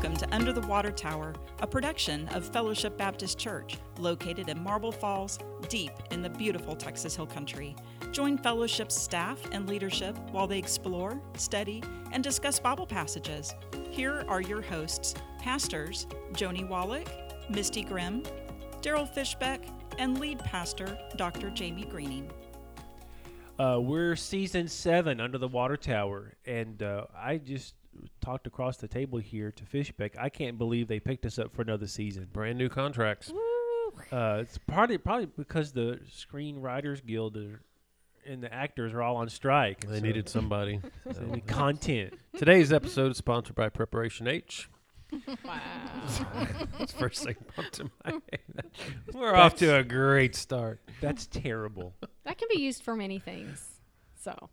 Welcome to Under the Water Tower, a production of Fellowship Baptist Church, located in Marble Falls, deep in the beautiful Texas Hill Country. Join Fellowship's staff and leadership while they explore, study, and discuss Bible passages. Here are your hosts, pastors Joni Wallach, Misty Grimm, Daryl Fishbeck, and lead pastor Dr. Jamie Greening. Uh, we're season seven under the water tower, and uh, I just talked across the table here to Fishbeck. I can't believe they picked us up for another season. Brand new contracts. Uh, it's partly probably because the Screenwriters Guild are, and the actors are all on strike. They so- needed somebody. so So, they need content. Today's episode is sponsored by Preparation H. Wow. That's first thing popped to my head. We're off to a great start. That's terrible. that can be used for many things. So,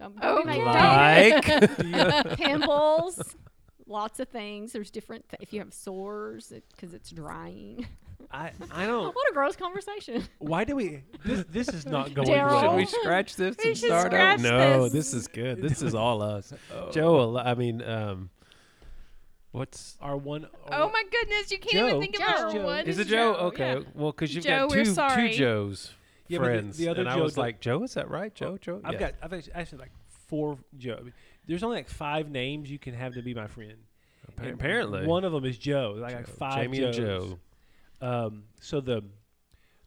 um, Oh, we make Like, pimples, lots of things. There's different. Th- if you have sores, because it's drying. I I don't. what a gross conversation. Why do we? This this is not going Daryl? should we scratch this We and start scratch out? No, this. this is good. This is all us. Oh. Joe, I mean, um, what's Our one. Oh my goodness, you can't Joe. even think of Joe. our Joe. one. is it Joe? Okay, yeah. well, because you've Joe, got two two Joes Yeah, but the- friends, the other and I Joe was like, Joe, is that right? Joe, Joe. I've Yeah. got I've actually, actually like four Joe. I mean, There's only like five names you can have to be my friend. And apparently one of them is Joe. Like, like Joe. five Jamie Joes. and Joe. Um, so the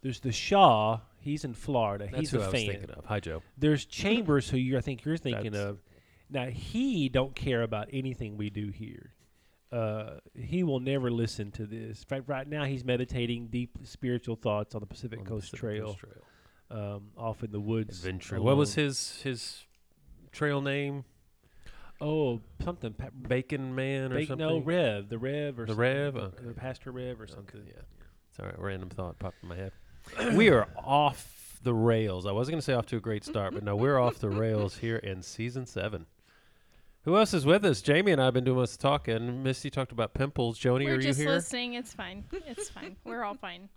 there's the Shaw. He's in Florida. That's he's who a I was fan. thinking of. Hi, Joe. There's Chambers, who you I think you're thinking That's- of. Now he don't care about anything we do here. Uh, he will never listen to this. In fact, right now he's meditating deep spiritual thoughts on the Pacific on the Coast Pacific Trail, Coast Trail. um, off in the woods. Adventure. What was his his trail name? Oh, something. Pa- Bacon Man or something? no, Rev, the Rev or The something. Rev? Uh, Okay. Pastor Rev or Okay, something. yeah. Right. Random thought popped in my head. we are off the rails. I wasn't going to say off to a great start, but no, we're off the rails here in season seven. Who else is with us? Jamie and I have been doing most talking. Misty talked about pimples. Joni, We're are you just here? listening. It's fine. It's fine. We're all fine.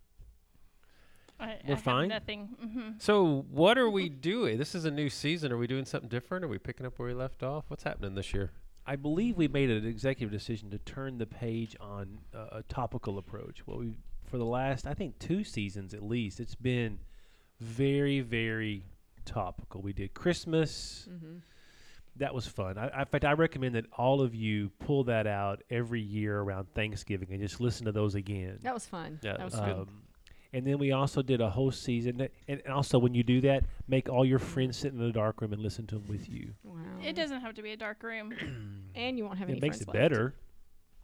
I, We're I have fine? nothing. hmm So, what are we doing? This is a new season. Are we doing something different? Are we picking up where we left off? What's happening this year? I believe we made an executive decision to turn the page on uh, a topical approach. What we for the last, I think, two seasons at least, it's been very, very topical. We did Christmas. Mm-hmm. That was fun. I, I, in fact, I recommend that all of you pull that out every year around Thanksgiving and just listen to those again. That was fun. Yeah, that that was was fun. good. Um, and then we also did a whole season. That, and and also, when you do that, make all your friends sit in the dark room and listen to them with you. wow. It doesn't have to be a dark room. And you won't have any it makes it left. better.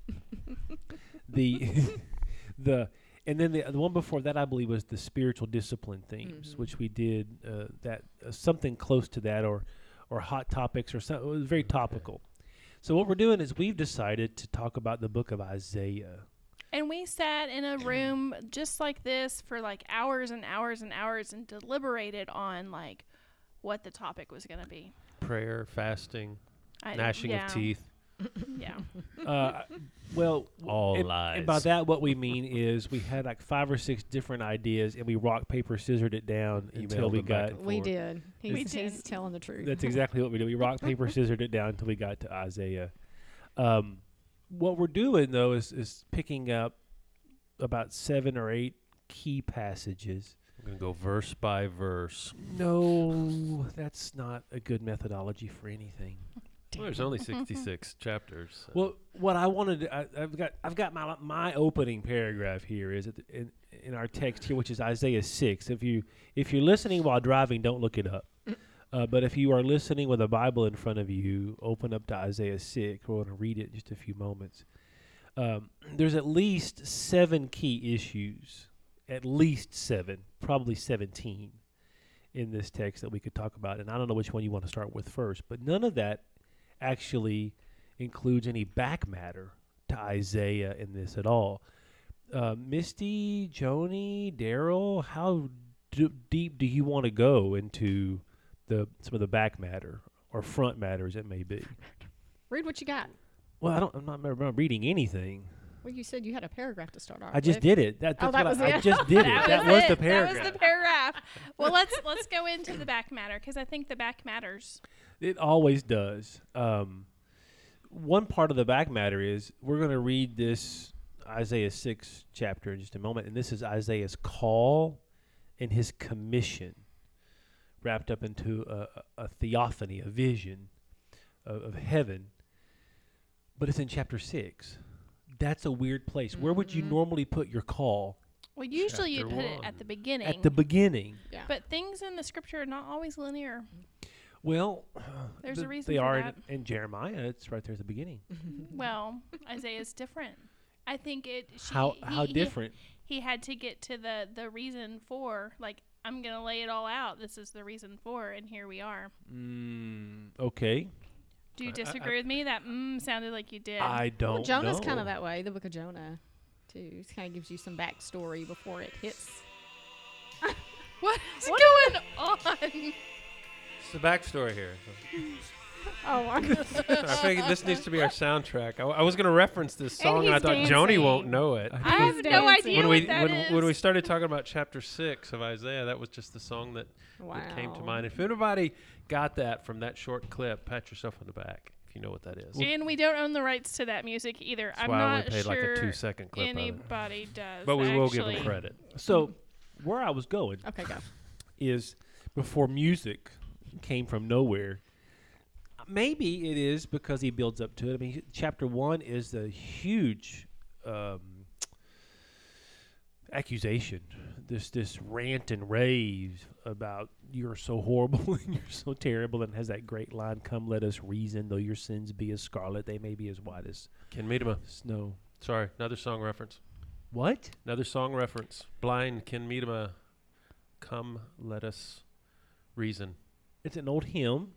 the the and then the, the one before that I believe was the spiritual discipline themes, Mhm. which we did uh, that uh, something close to that or or hot topics or something. It was very topical. So what we're doing is we've decided to talk about the book of Isaiah. And we sat in a room just like this for like hours and hours and hours and deliberated on like what the topic was going to be. Prayer, fasting, I, gnashing yeah, of teeth, Yeah. Uh, well, all and, lies. and by that, what we mean is we had like five or six different ideas, and we rock paper scissored it down until we got We did. He's, We did. he's telling the truth. That's exactly what we did. We rock paper scissored it down until we got to Isaiah. Um, what we're doing though is is picking up about seven or eight key passages. I'm going to go verse by verse. No, that's not a good methodology for anything. Well, there's only 66 chapters. so- Well, what I wanted, to, I, I've got, I've got my my opening paragraph here is at the, in in our text here, which is Isaiah six. If you if you're listening while driving, don't look it up. Uh, but if you are listening with a Bible in front of you, open up to Isaiah six. We're going to read it in just a few moments. Um, there's at least seven key issues, at least seven, probably seventeen, in this text that we could talk about. And I don't know which one you want to start with first, but none of that actually includes any back matter to Isaiah in this at all. Uh, Misty, Joni, Daryl, how d- deep do you want to go into the some of the back matter or front matter as it may be? Read what you got. Well, I don't. I'm not, I'm not reading anything. Well, you said you had a paragraph to start off. I just with. did it. That, Oh, that was I, I just did it. That, was, it. the paragraph. That was the paragraph. well, let's let's go into the back matter because I think the back matters. It always does. Um, one part of the back matter is we're going to read this Isaiah 6 chapter in just a moment, and this is Isaiah's call and his commission wrapped up into a, a- a theophany, a vision of, of heaven. But it's in chapter 6. That's a weird place. Where would you Mhm. normally put your call? Well, usually you'd Chapter put it at the beginning. At the beginning. Yeah. but things in the scripture are not always linear. Well, There's a reason They for are that. In, in Jeremiah. It's right there at the beginning. Well, Isaiah's different. I think it. She, how he- how different? He, had to get to the the reason for like I'm gonna lay it all out. This is the reason for, and here we are. Mm, okay. Do you I- I- disagree with me? That mm sounded like you did. I don't Well, Jonah's kind of that way. The book of Jonah, too. It kind of gives you some backstory before it hits. what is going on? It's the backstory here. Oh my god. I figured this needs to be our soundtrack. I was going to reference this song, and, I he's thought Joni won't know it. I have no idea when what we that when, is. when we started talking about chapter six of Isaiah, that was just the song that, Wow. that came to mind. If anybody got that from that short clip, pat yourself on the back if you know what that is. and we don't own the rights to that music either. That's I'm why I not only paid sure like a two second clip of it. anybody does. But we will give actually. them credit. So, where I was going Okay, go. is before music came from nowhere. Maybe it is because he builds up to it. I mean, chapter one is the huge um, accusation, this this rant and rave about you're so horrible and you're so terrible, and has that great line, "Come, let us reason. Though your sins be as scarlet, they may be as white as Ken Medema. snow." Sorry, another song reference. What? Another song reference. Blind Ken Medema. Come, let us reason. It's an old hymn,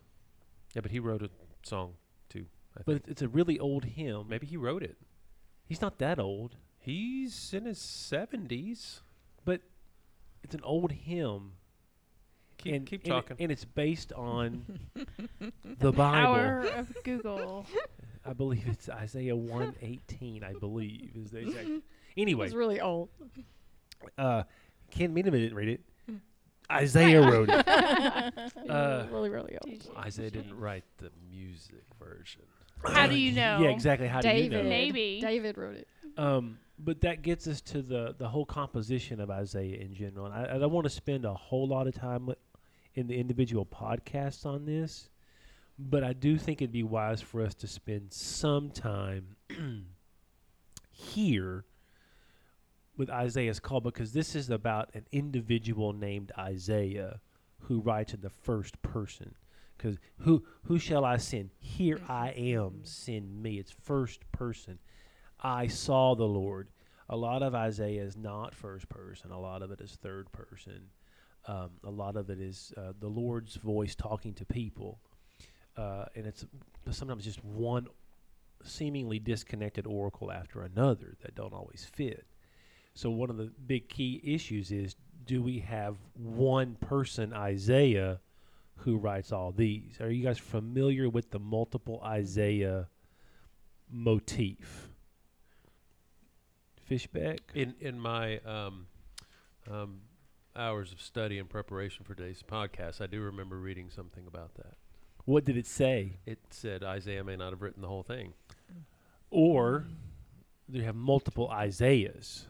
Yeah, but he wrote a song too. I but think. it's, it's a really old hymn. maybe he wrote it. He's not that old. He's in his seventies. but it's an old hymn. Keep, and, keep and it- talking. and it's based on the Bible. Power of Google. I believe it's Isaiah one eighteen. I believe is the exact. Anyway, was really old. uh, Ken Medema didn't read it. Isaiah wrote it. It Uh, really, really old. Isaiah didn't write the music version. How do you know? Yeah, exactly. How do you know? Maybe. David wrote it. Um, but that gets us to the the whole composition of Isaiah in general. And I, I don't want to spend a whole lot of time in the individual podcasts on this, but I do think it'd be wise for us to spend some time here with Isaiah's call because this is about an individual named Isaiah who writes in the first person. Because who who shall I send? Here I am, send me. It's first person. I saw the Lord. A lot of Isaiah is not first person. A lot of it is third person. Um, a lot of it is uh, the Lord's voice talking to people, uh, and it's sometimes just one seemingly disconnected oracle after another that don't always fit. So one of the big key issues is: do we have one person Isaiah who writes all these? Are you guys familiar with the multiple Isaiah motif? Fishbeck. In in my um, um, hours of study and preparation for today's podcast, I do remember reading something about that. What did it say? It said Isaiah may not have written the whole thing. Or do you have multiple Isaiahs?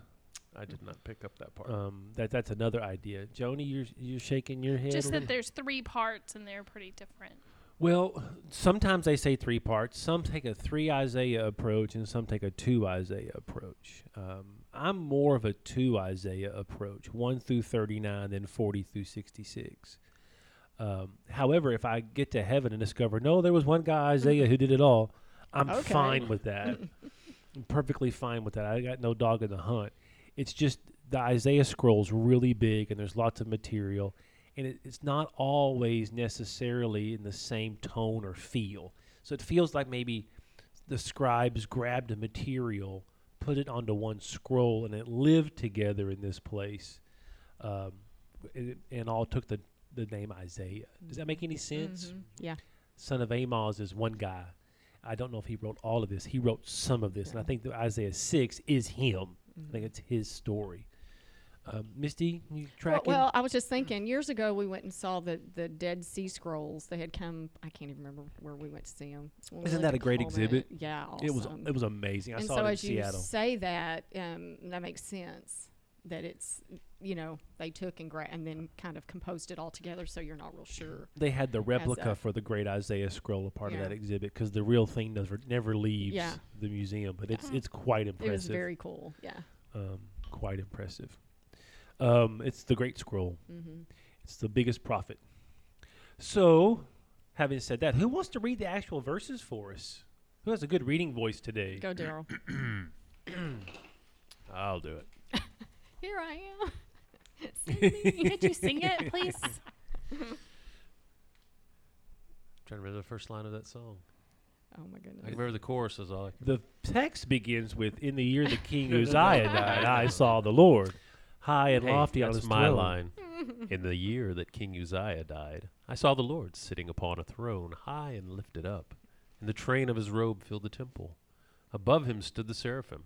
I did not pick up that part. Um, that that's another idea. Joni, you're you're shaking your head. Just that there's three parts and they're pretty different. Well, sometimes they say three parts. Some take a three Isaiah approach, and some take a two Isaiah approach. Um, I'm more of a two Isaiah approach, one through thirty nine, then forty through sixty six. Um, however, if I get to heaven and discover no, there was one guy Isaiah who did it all, I'm Okay. fine with that. I'm perfectly fine with that. I got no dog in the hunt. It's just the Isaiah scroll's really big, and there's lots of material and it, it's not always necessarily in the same tone or feel. So it feels like maybe the scribes grabbed a material, put it onto one scroll, and it lived together in this place, um, and, and all took the, the name Isaiah. Does that make any sense? Mhm. Yeah. Son of Amos is one guy. I don't know if he wrote all of this. He wrote some of this, and I think that Isaiah six is him. I think it's his story. Uh, Misty, you Well, tracking? well, I was just thinking. Years ago, we went and saw the the Dead Sea Scrolls. They had come. I can't even remember where we went to see them. Isn't that a great exhibit? Yeah, it was it was amazing. I and saw so it in as Seattle. you say that, um, that makes sense. That it's you know they took and gra- and then kind of composed it all together, so you're not real sure. they had the replica a- for the Great Isaiah Scroll, a part of that exhibit, because the real thing never never leaves Yeah. the museum. But it's Yeah. it's quite impressive. It was very cool. Yeah. um, quite impressive. Um, it's the Great Scroll. hmm It's the biggest prophet. So, having said that, who wants to read the actual verses for us? Who has a good reading voice today? Go, Daryl. I'll do it. Here I am. Could you sing it, please? trying to remember the first line of that song. Oh my I goodness. can remember the chorus is all I. The text begins with, "In the year the King Uzziah died, I saw the Lord, high and Hey, lofty on that's his my throne." line. In the year that King Uzziah died, I saw the Lord sitting upon a throne, high and lifted up, and the train of his robe filled the temple. Above him stood the seraphim.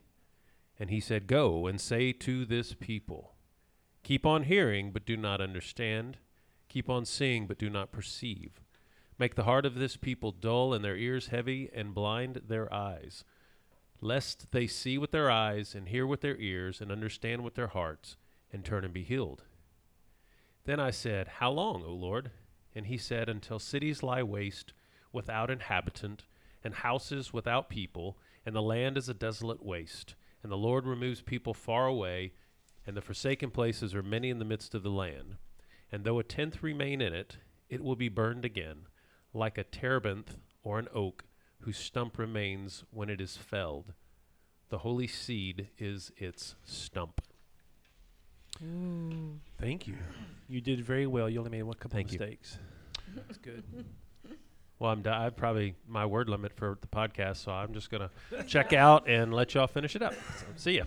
And he said, Go and say to this people, Keep on hearing, but do not understand. Keep on seeing, but do not perceive. Make the heart of this people dull and their ears heavy, and blind their eyes lest they see with their eyes and hear with their ears and understand with their hearts and turn and be healed. Then I said, How long, O Lord? And he said, Until cities lie waste without inhabitant, and houses without people, and the land is a desolate waste, and the Lord removes people far away, and the forsaken places are many in the midst of the land. And though a tenth remain in it, it will be burned again, like a terebinth or an oak whose stump remains when it is felled. The holy seed is its stump. Thank you. You did very well. You only made one couple Thank you. mistakes. That's good. Well, I'm di- I've probably my word limit for the podcast, so I'm just gonna check out and let y'all finish it up. So, see ya.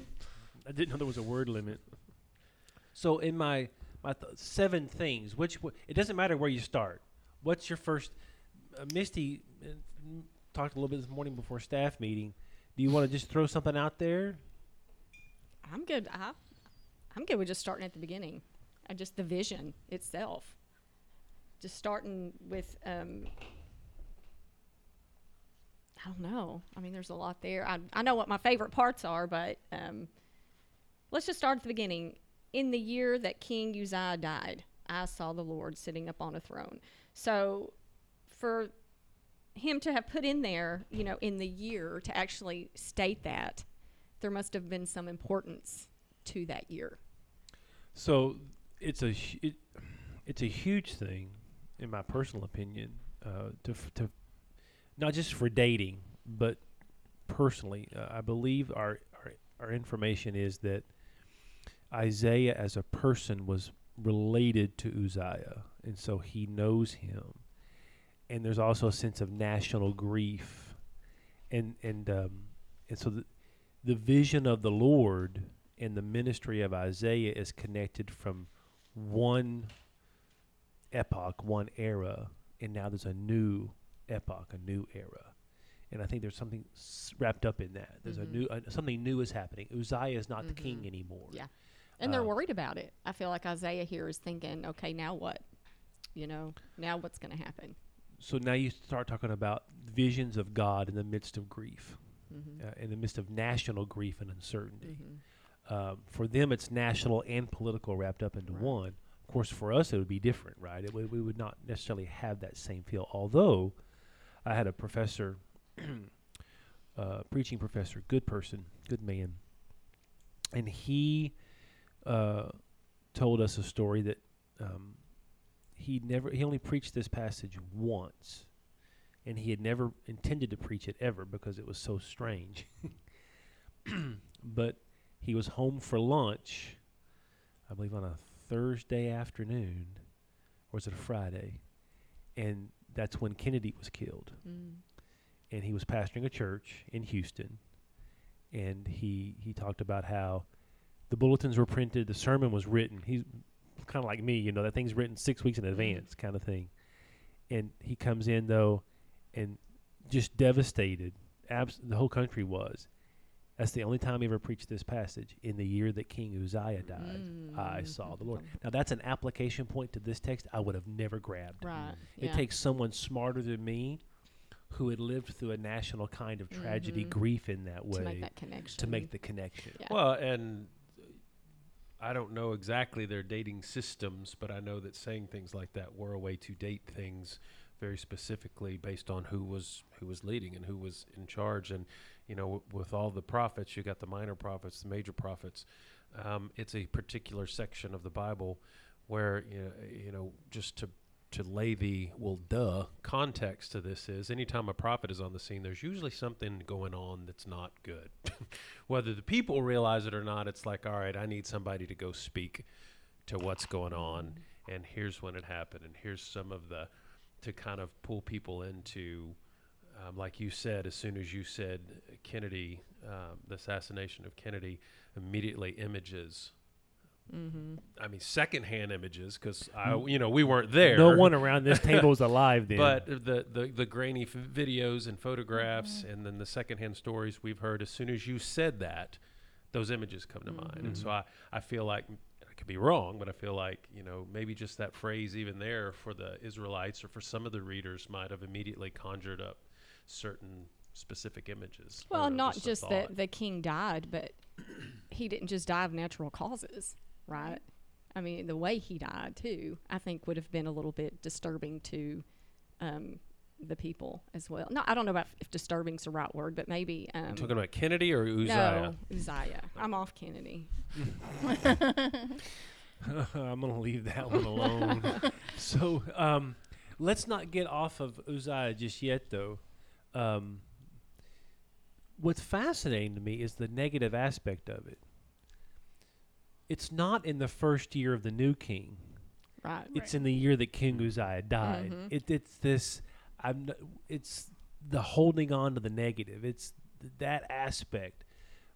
I didn't know there was a word limit. So in my my th- seven things, which w- it doesn't matter where you start. What's your first? Uh, Misty uh, m- talked a little bit this morning before staff meeting. Do you want to just throw something out there? I'm good. I, I'm good with just starting at the beginning, and just the vision itself. Just starting with, um, I don't know. I mean, there's a lot there. I I know what my favorite parts are, but um, let's just start at the beginning. In the year that King Uzziah died, I saw the Lord sitting up on a throne. So, for him to have put in there, you know, in the year to actually state that, there must have been some importance to that year. So it's a it, it's a huge thing, in my personal opinion, uh, to f- to not just for dating, but personally. Uh, I believe our, our our information is that Isaiah as a person was related to Uzziah, and so he knows him. And there's also a sense of national grief, and and um, and so the the vision of the Lord and the ministry of Isaiah is connected from one epoch, one era, and now there's a new epoch, a new era. And I think there's something s- wrapped up in that. There's Mhm. a new, uh, something new is happening. Uzziah is not the king Mhm. anymore. Yeah. And they're Uh, worried about it. I feel like Isaiah here is thinking, okay, now what? You know, now what's going to happen? So now you start talking about visions of God in the midst of grief, Mm-hmm. uh, in the midst of national grief and uncertainty. Mm-hmm. Um, for them, it's national and political wrapped up into Right. one. Of course, for us, it would be different, right? It we would not necessarily have that same feel. Although, I had a professor, uh, preaching professor, good person, good man, and he uh, told us a story that um, he never he only preached this passage once, and he had never intended to preach it ever because it was so strange. but he was home for lunch, I believe on a Thursday afternoon, or was it a Friday? And that's when Kennedy was killed. Mm. And he was pastoring a church in Houston. And he, he talked about how the bulletins were printed, the sermon was written. He's kind of like me, you know, that thing's written six weeks in advance, kind of thing. And he comes in, though, and just devastated. Abs- the whole country was. That's the only time he ever preached this passage. In the year that King Uzziah died, I Mm. saw the Lord. Now, that's an application point to this text I would have never grabbed. Right. It yeah. takes someone smarter than me who had lived through a national kind of tragedy, Mhm. grief in that way to make that connection. to make the connection. Yeah. Well, and I don't know exactly their dating systems, but I know that saying things like that were a way to date things very specifically based on who was who was leading and who was in charge. And you know, w- with all the prophets, you got the minor prophets, the major prophets. Um, it's a particular section of the Bible where you know, you know just to to lay the well duh context to this is anytime a prophet is on the scene there's usually something going on that's not good whether the people realize it or not it's like all right i need somebody to go speak to what's going on and here's when it happened and here's some of the to kind of pull people into um, like you said as soon as you said kennedy um, the assassination of kennedy immediately images Mm-hmm. I mean, secondhand images because I, you know, we weren't there. No one around this table is alive then. But the, the, the grainy f- videos and photographs, and then the secondhand stories we've heard. As soon as you said that, those images come to mind, and so I, I feel like I could be wrong, but I feel like you know maybe just that phrase even there for the Israelites or for some of the readers might have immediately conjured up certain specific images. Well, or not a just that the king died, but he didn't just die of natural causes, right? I mean, the way he died too, I think would have been a little bit disturbing to um, the people as well. No, I don't know about if disturbing's the right word, but maybe. Um, I'm talking about Kennedy or Uzziah. No, Uzziah. I'm off Kennedy. I'm going to leave that one alone. so um, let's not get off of Uzziah just yet, though. Um, what's fascinating to me is the negative aspect of it. It's not in the first year of the new king. Right. It's in the year that King Uzziah died. Mhm. It, it's this. I'm. It's the holding on to the negative. It's th- that aspect.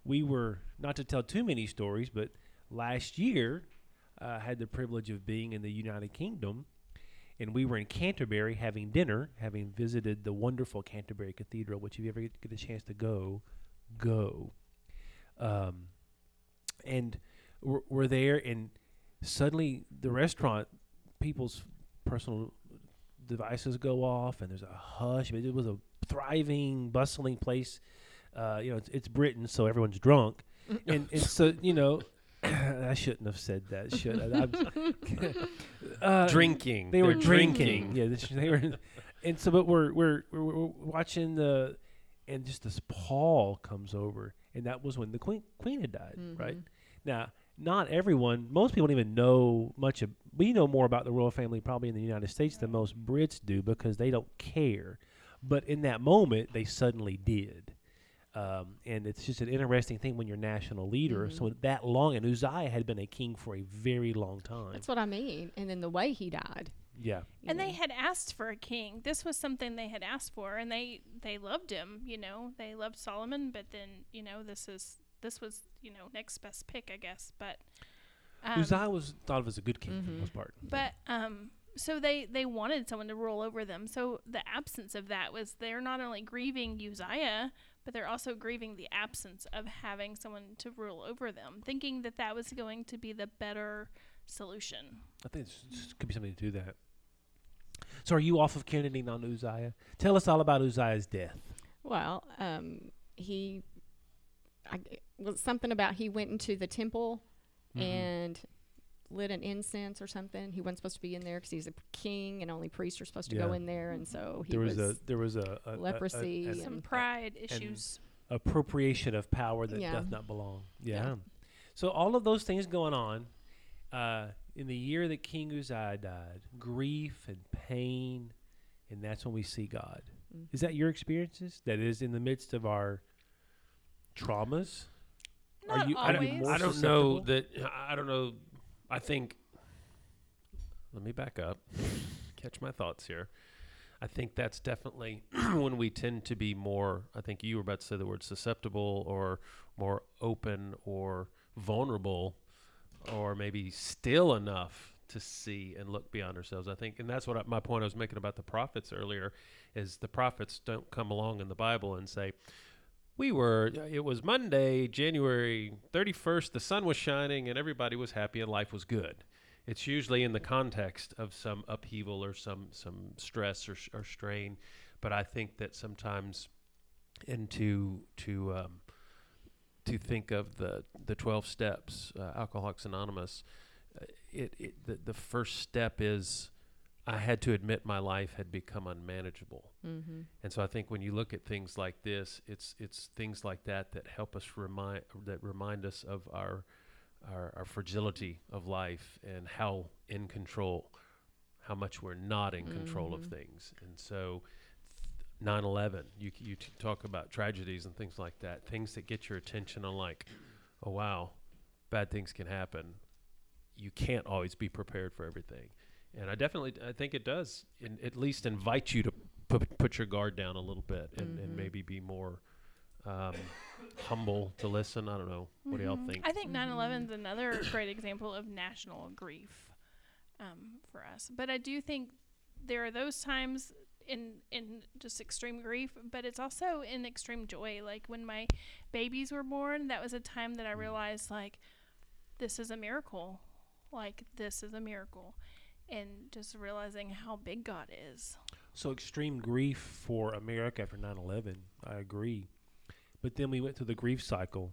We were not to tell too many stories, but last year uh, had the privilege of being in the United Kingdom, and we were in Canterbury having dinner, having visited the wonderful Canterbury Cathedral. Which, if you ever get, get a chance to go, go. Um, and we're, we're there, and suddenly the restaurant people's personal devices go off and there's a hush it was a thriving bustling place uh, you know it's, it's britain so everyone's drunk and, and so you know i shouldn't have said that should I, I'm- uh, Drinking. they were They're drinking. Yeah, this- they were, and so but we're we're we're, we're watching the, and just this Paul comes over, and that was when the queen queen had died, right? Mhm. Now, not everyone, most people don't even know much. Of, we know more about the royal family probably in the United States than most Brits do because they don't care. But in that moment, they suddenly did. Um, and it's just an interesting thing when you're national leader. Mhm. So that long, and Uzziah had been a king for a very long time. That's what I mean. And then the way he died. yeah. and know. they had asked for a king. This was something they had asked for, and they they loved him. You know, they loved Solomon, but then you know this is this was you know next best pick, I guess. But um, Uzziah was thought of as a good king for the Mhm. most part. but um, so they they wanted someone to rule over them. So the absence of that was they're not only grieving Uzziah, but they're also grieving the absence of having someone to rule over them, thinking that that was going to be the better solution. I think it's, it's- could be something to do that. So, are you off of Kennedy on Uzziah? Tell us all about Uzziah's death. Well, um, he, I, was something about he went into the temple Mhm. and lit an incense or something. He wasn't supposed to be in there because he's a king and only priests are supposed to go in there, and so he there was, was, a there was a, a- a- a- leprosy and- Some pride issues. appropriation of power that Yeah. doth not belong. Yeah. Yeah. So all of those things going on uh, in the year that King Uzziah died, grief and pain, and that's when we see God. Mm. Is that your experiences? That is in the midst of our traumas. Not are you- I don't- I don't know that. I don't know. I think. Let me back up. Catch my thoughts here. I think that's definitely when we tend to be more. I think you were about to say the word susceptible, or more open, or vulnerable, or maybe still enough to see and look beyond ourselves. I think, and that's what I, my point I was making about the prophets earlier, is the prophets don't come along in the Bible and say, we were it was monday january 31st the sun was shining and everybody was happy and life was good. It's usually in the context of some upheaval or some some stress or, or strain but i think that sometimes and to to um, to think of the the 12 steps uh, alcoholics anonymous uh, it, it the, the first step is i had to admit my life had become unmanageable mm-hmm. and so I think when you look at things like this, it's it's things like that that help us remind that remind us of our our, our fragility of life and how in control, how much we're not in control of Mhm. things. And so 9/11, you you t- talk about tragedies and things like that, things that get your attention on like, oh wow, bad things can happen. You can't always be prepared for everything. And I definitely I think it does in, at least invite you to put put your guard down a little bit and, and Mhm. maybe be more um, humble to listen. I don't know. What do y'all Mhm. think? I think 9 11 Mm-hmm. is another great example of national grief um, for us. But I do think there are those times in in just extreme grief, but it's also in extreme joy. Like when my babies were born, that was a time that I Mm. realized like this is a miracle. Like this is a miracle. And just realizing how big God is. So extreme grief for America after 9/11. I agree. But then we went through the grief cycle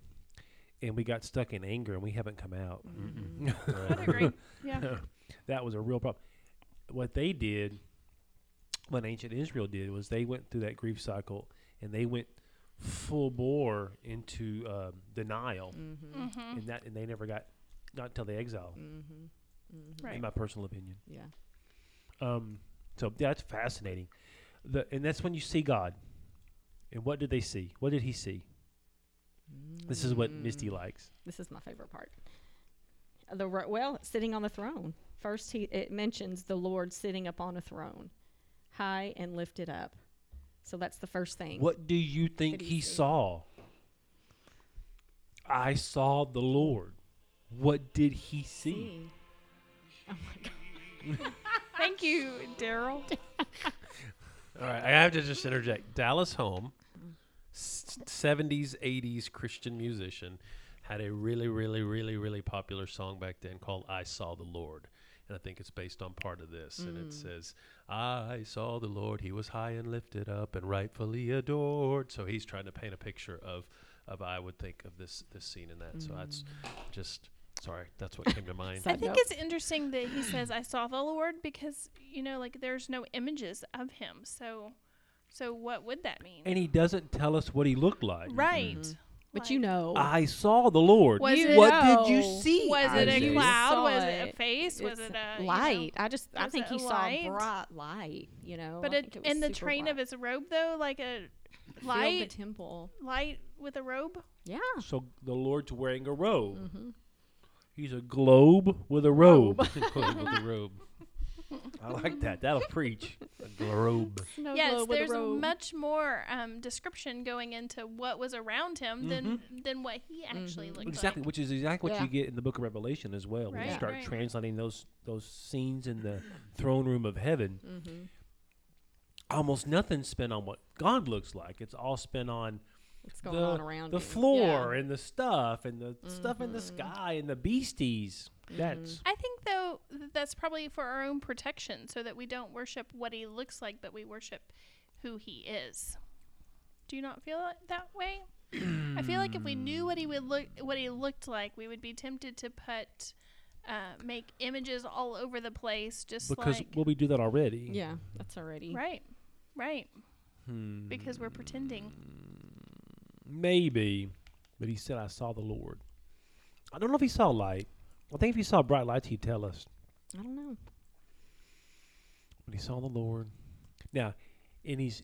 and we got stuck in anger and we haven't come out. Mm-hmm. I'd agree. Yeah. that was a real problem. What they did, what ancient Israel did, was they went through that grief cycle and they went full bore into um, denial, Mm-hmm. Mm-hmm. and that and they never got not until the exile, Mm-hmm. Mm-hmm. Right. in my personal opinion. Yeah. Um, so yeah, that's fascinating. The and that's when you see God. And what did they see? What did he see? This is what Misty Mm. likes. This is my favorite part. The well, sitting on the throne. First, he it mentions the Lord sitting upon a throne, high and lifted up. So that's the first thing. What do you think he saw? I saw the Lord. What did he see? See. Oh my God. Thank you, Daryl. All right, I have to just interject. Dallas Holm, s- 70s, 80s Christian musician, had a really, really, really, really popular song back then called I Saw the Lord. And I think it's based on part of this. And it Mm. says, I saw the Lord. He was high and lifted up and rightfully adored. So he's trying to paint a picture of, of I would think, of this, this scene and that. So that's just, sorry, that's what came to mind. I think note. it's interesting that he says I saw the Lord because you know like there's no images of him. So so what would that mean? And he doesn't tell us what he looked like. right. Mhm. But Like, you know, I saw the Lord. Was You it- what did you see? was I it a cloud? saw Was it a it. face? Was it a you know- light? I just I think he a saw light? bright light. You know, but it, it in the train bright. of his robe though, like a Filled the light temple. light with a robe. Yeah. So the Lord's wearing a robe. Mm-hmm. He's a globe with a robe. With the robe. I like that. That'll preach. A globe. yes, there's much more um, description going into what was around him than than what he actually Mhm. looked Exactly, like. which is exactly what Yeah. you get in the book of Revelation as well. when you Right, start right. translating those those scenes in the throne room of heaven, Mm-hmm. almost nothing's spent on what God looks like. It's all spent on What's going the, on around the you. floor Yeah. and the stuff and the stuff in the Mhm. sky and the beasties. That's I think though that's probably for our own protection, so that we don't worship what he looks like, but we worship who he is. Do you not feel it that way? I feel like if we knew what he would look, what he looked like, we would be tempted to put, uh, make images all over the place, just because like well, we do that already. Yeah, that's already. right, right, Hmm. because we're pretending. Maybe, but he said, "I saw the Lord." I don't know if he saw light. I think if he saw bright lights, he'd tell us. I don't know. But he saw the Lord. Now, and he's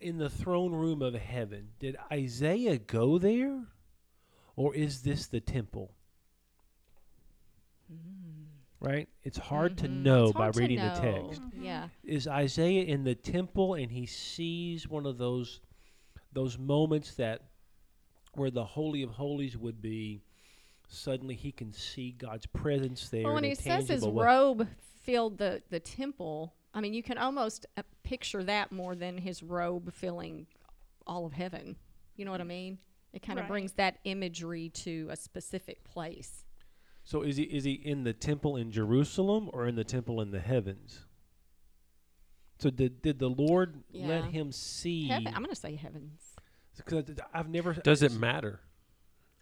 in the throne room of heaven. Did Isaiah go there, or is this the temple? Right. It's hard to Mhm. know by hard to reading the know. text. Mhm. Yeah. is Isaiah in the temple and he sees one of those those moments that where the holy of holies would be suddenly he can see God's presence there Well, when he says his way. robe filled the, the temple, I mean, you can almost uh, picture that more than his robe filling all of heaven. You know what I mean? It kind of Right. brings that imagery to a specific place. So is he is he in the temple in Jerusalem or in the temple in the heavens? So did did the Lord let him see? Heaven, I'm going to say heavens. Because I've never. Does it matter?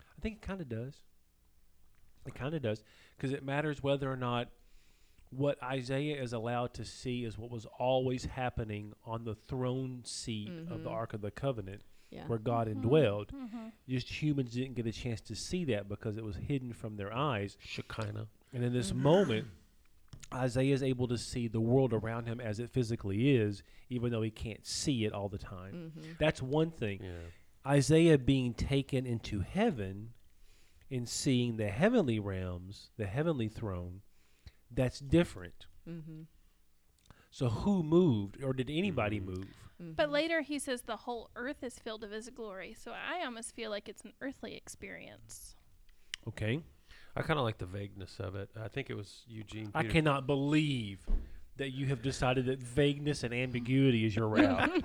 I think it kind of does. It kind of does because it matters whether or not what Isaiah is allowed to see is what was always happening on the throne seat of the Mhm. Ark of the Covenant, Yeah. where God Mhm. indwelled. Mhm. Just humans didn't get a chance to see that because it was hidden from their eyes. Shekinah. And in this Mhm. moment, Isaiah is able to see the world around him as it physically is, even though he can't see it all the time. hmm That's one thing. Yeah. Isaiah being taken into heaven and seeing the heavenly realms, the heavenly throne, that's different. hmm So who moved, or did anybody Mhm. move? But later he says the whole earth is filled of his glory. So I almost feel like it's an earthly experience. Okay, I kind of like the vagueness of it. I think it was Eugene. I Peterson- cannot believe that you have decided that vagueness and ambiguity is your route.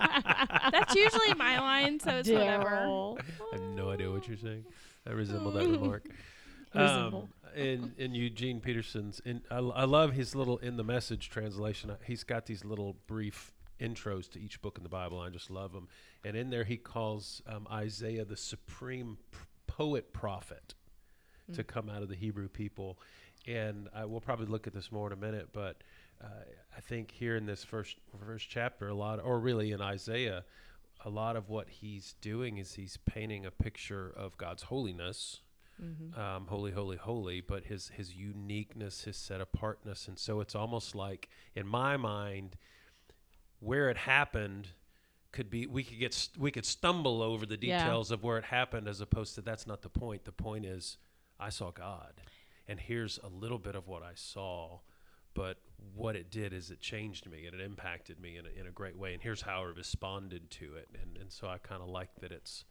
That's usually my line, so it's whatever. I have no idea what you're saying. I resemble that remark. Resemble. Um, in in Eugene Peterson's, in I, l- I love his little in the message translation. He's got these little brief intros to each book in the Bible. I just love them. And in there, he calls um, Isaiah the supreme p- poet prophet to Mm. come out of the Hebrew people. And I will probably look at this more in a minute, but uh, I think here in this first first chapter, a lot, or really in Isaiah, a lot of what he's doing is he's painting a picture of God's holiness, Mhm. um, holy, holy, holy, but his his uniqueness, his set apartness, and so it's almost like, in my mind, where it happened could be we could get st- we could stumble over the Yeah. details of where it happened as opposed to that's not the point. The point is I saw God, and here's a little bit of what I saw. But what it did is it changed me and it impacted me in a, in a great way. And here's how I responded to it. And, and so I kind of like that it's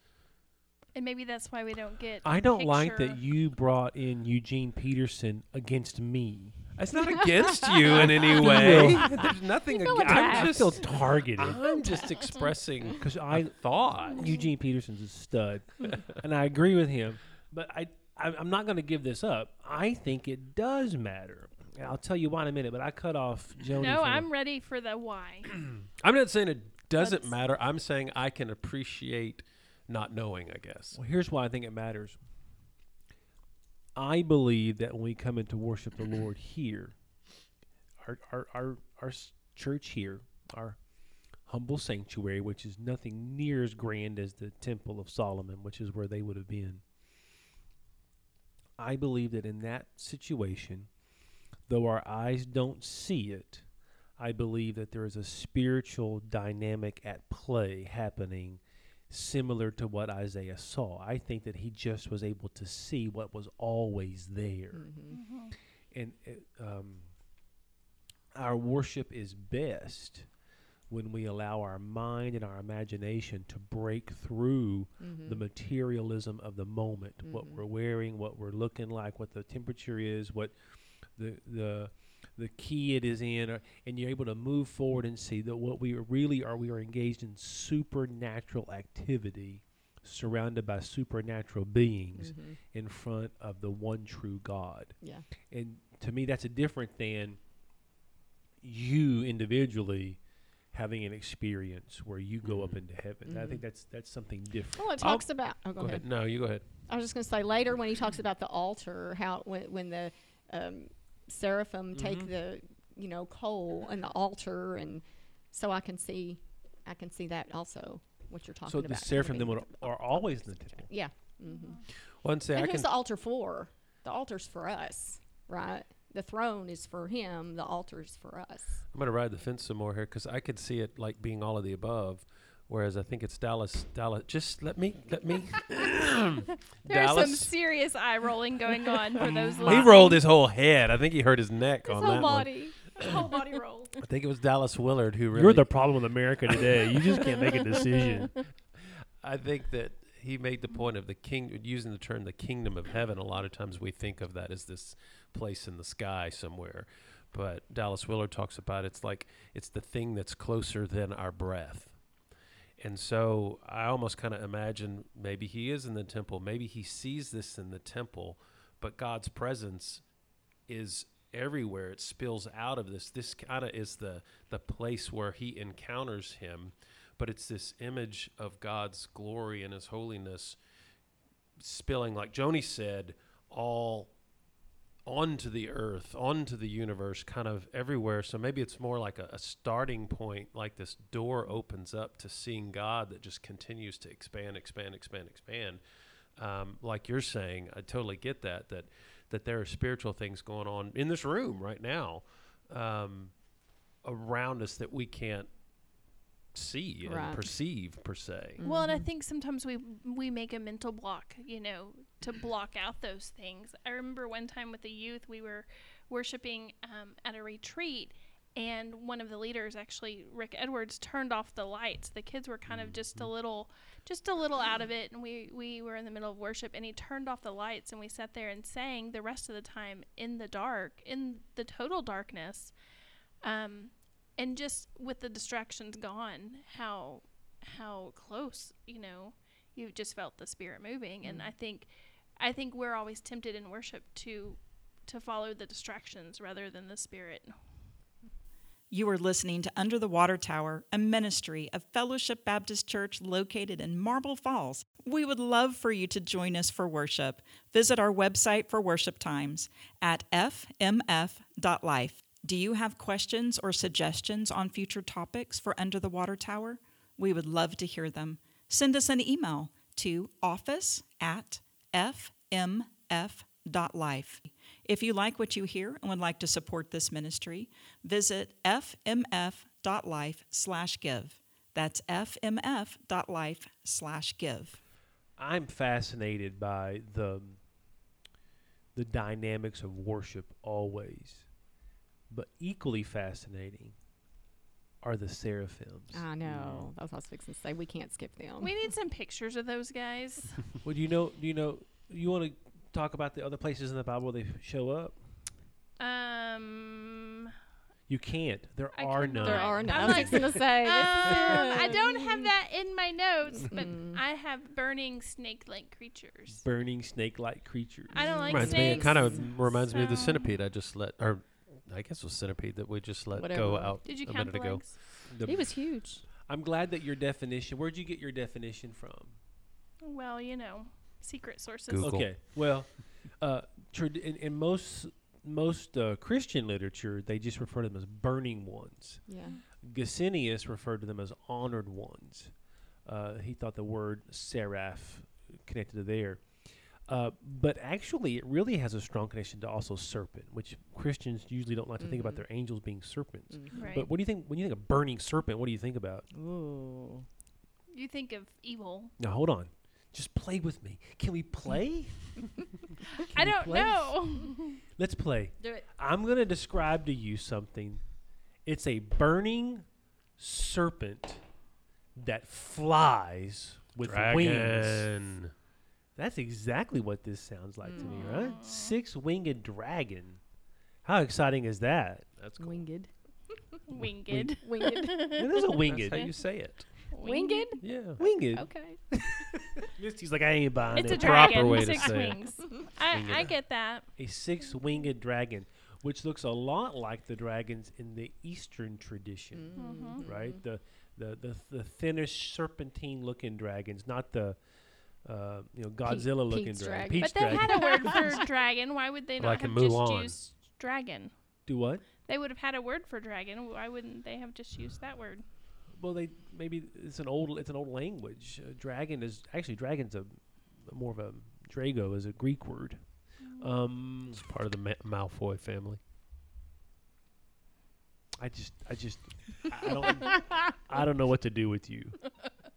And maybe that's why we don't get. I don't like that you brought in Eugene Peterson against me. It's not against you in any way. There's nothing against. attacked. I'm I feel targeted I'm just expressing because I thought. Eugene Peterson's a stud, and I agree with him. But I, I I'm not going to give this up. I think it does matter. I'll tell you why in a minute. But I cut off Joni. No, I'm ready for the why. I'm not saying it doesn't Let's- matter. I'm saying I can appreciate not knowing. I guess. Well, here's why I think it matters. I believe that when we come into worship the Lord here, our our our, our church here, our humble sanctuary, which is nothing near as grand as the Temple of Solomon, which is where they would have been. I believe that in that situation, though our eyes don't see it, I believe that there is a spiritual dynamic at play happening similar to what Isaiah saw. I think that he just was able to see what was always there. Mhm. And it, um, our worship is best when we allow our mind and our imagination to break through the Mhm. materialism of the moment what Mhm. we're wearing what we're looking like what the temperature is what the the the key it is in or, and you're able to move forward and see that what we really are we are engaged in supernatural activity surrounded by supernatural beings Mhm. in front of the one true God Yeah. and to me that's a different than you individually having an experience where you go up Mhm. into heaven. I think that's that's something different. Well, it I'll- talks about. Oh, go, Go ahead. ahead. No, you go ahead. I was just going to say later when he talks about the altar, how when, when the um, seraphim take Mhm. the you know coal and the altar, and so I can see, I can see that also what you're talking So about. So the seraphim then would, are always in the such temple. Yeah. Mm-hmm. One say and I who's can. the altar for? The altar's for us, right? The throne is for him. The altar is for us. I'm gonna ride the fence some more here because I could see it like being all of the above, whereas I think it's Dallas. Dallas, just let me, let me. There's some serious eye rolling going on for those. He listening. rolled his whole head. I think he hurt his neck His on whole that one. body. His whole body rolled. I think it was Dallas Willard who really. You're the problem with America today. You just can't make a decision. I think that he made the point of the king using the term the kingdom of heaven. A lot of times we think of that as this place in the sky somewhere, but Dallas Willard talks about it's like it's the thing that's closer than our breath. And so I almost kind of imagine maybe he is in the temple, maybe he sees this in the temple, but God's presence is everywhere. It spills out of this. This kind of is the the place where he encounters him but it's this image of God's glory and His holiness spilling, like Joni said, all onto the earth, onto the universe, kind of everywhere. So maybe it's more like a, a starting point, like this door opens up to seeing God that just continues to expand, expand, expand, expand. Um, like you're saying, I totally get that. That that there are spiritual things going on in this room right now um, around us that we can't see and perceive per se. Well, and I think sometimes we we make a mental block, you know, to block out those things. I remember one time with the youth, we were worshiping um, at a retreat, and one of the leaders, actually Rick Edwards, turned off the lights. The kids were kind of just a little, just a little out of it, and we we were in the middle of worship, and he turned off the lights, and we sat there and sang the rest of the time in the dark, in the total darkness. Um, and just with the distractions gone, how how close you know you just felt the spirit moving, and I think I think we're always tempted in worship to to follow the distractions rather than the spirit. You are listening to Under the Water Tower, a ministry of Fellowship Baptist Church located in Marble Falls. We would love for you to join us for worship. Visit our website for worship times at fmf.life. Do you have questions or suggestions on future topics for Under the Water Tower? We would love to hear them. Send us an email to office at fmf.life. If you like what you hear and would like to support this ministry, visit fmf.life slash give. That's fmf.life slash give. I'm fascinated by the the dynamics of worship always, but equally fascinating are the seraphims. Ah, I know. Mm. That's what I was fixing to say. We can't skip them. We need some pictures of those guys. Well, do you know? Do you know? You want to talk about the other places in the Bible where they show up? Um, You can't. There I are cannot. none. there are none. I'm was like, fixing to say. um, I don't have that in my notes, but Mm. I have burning snake-like creatures. burning snake-like creatures. I don't like reminds me, it kind of reminds me of the centipede I just let, or I guess it was centipede that we just let go out Did you a count minute the ago. legs? The- He was huge. I'm glad that your definition. Where'd you get your definition from? Well, you know, secret sources. Google. Okay. Well, uh, trad- in, in most most uh, Christian literature, they just refer to them as burning ones. Yeah. Gesenius referred to them as honored ones. Uh, he thought the word seraph connected to there. Uh, but actually, it really has a strong connection to also serpent, which Christians usually don't like to think about Mhm. their angels being serpents. Right. But what do you think when you think of burning serpent? What do you think about? Ooh. you think of evil. Now hold on, just play with me. Can we play? I we don't play? know. Let's play. Do it. I'm going to describe to you something. It's a burning serpent that flies with wings. Dragon. That's exactly what this sounds like to me, mm. right? Six winged dragon. How exciting is that? That's cool. Winged. Winged. Winged. It is a winged. That's how you say it. Winged? Yeah. winged. Okay. Misty's like, I ain't buying It's a it. Proper dragon. way to Six say it. wings. I, I get that. a six winged dragon. which looks a lot like the dragons in the Eastern tradition, Mhm. right? The the the the thinnish serpentine looking dragons, not the uh, you know Godzilla looking Pete's dragon. dragon. Peach But they dragon. had a word for dragon. Why would they not Like have just Mulan. used dragon? Do what? They would have had a word for dragon. Why wouldn't they have just used that word? Well, they maybe it's an old it's an old language. Uh, dragon is actually dragon's a more of a Drago is a Greek word. Um, It's part of the Ma- Malfoy family. I just I just I I don't I don't know what to do with you.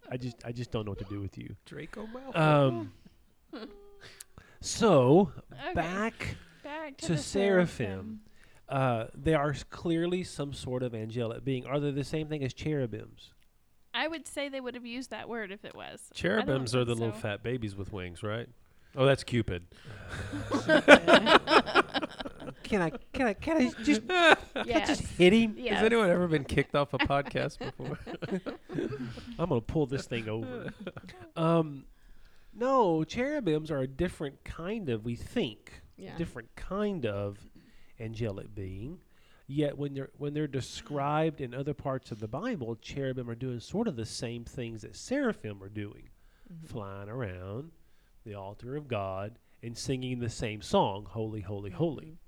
I just I just don't know what to do with you. Draco Malfoy. Um. So Okay. back Back to, to the seraphim. Uh, they are clearly some sort of angelic being. Are they the same thing as cherubims? I would say they would have used that word if it was. Cherubims are the think little fat babies with wings, right? Oh, that's Cupid. Can I can I can I just Yes. just hit him? Yes. Has anyone ever been kicked off a podcast before? I'm gonna pull this thing over. Um, no, cherubims are a different kind of. We think Yeah. different kind of angelic being. Yet when they're when they're described in other parts of the Bible, cherubim are doing sort of the same things that seraphim are doing, Mm-hmm. flying around the altar of God and singing the same song, "Holy, Holy, Holy."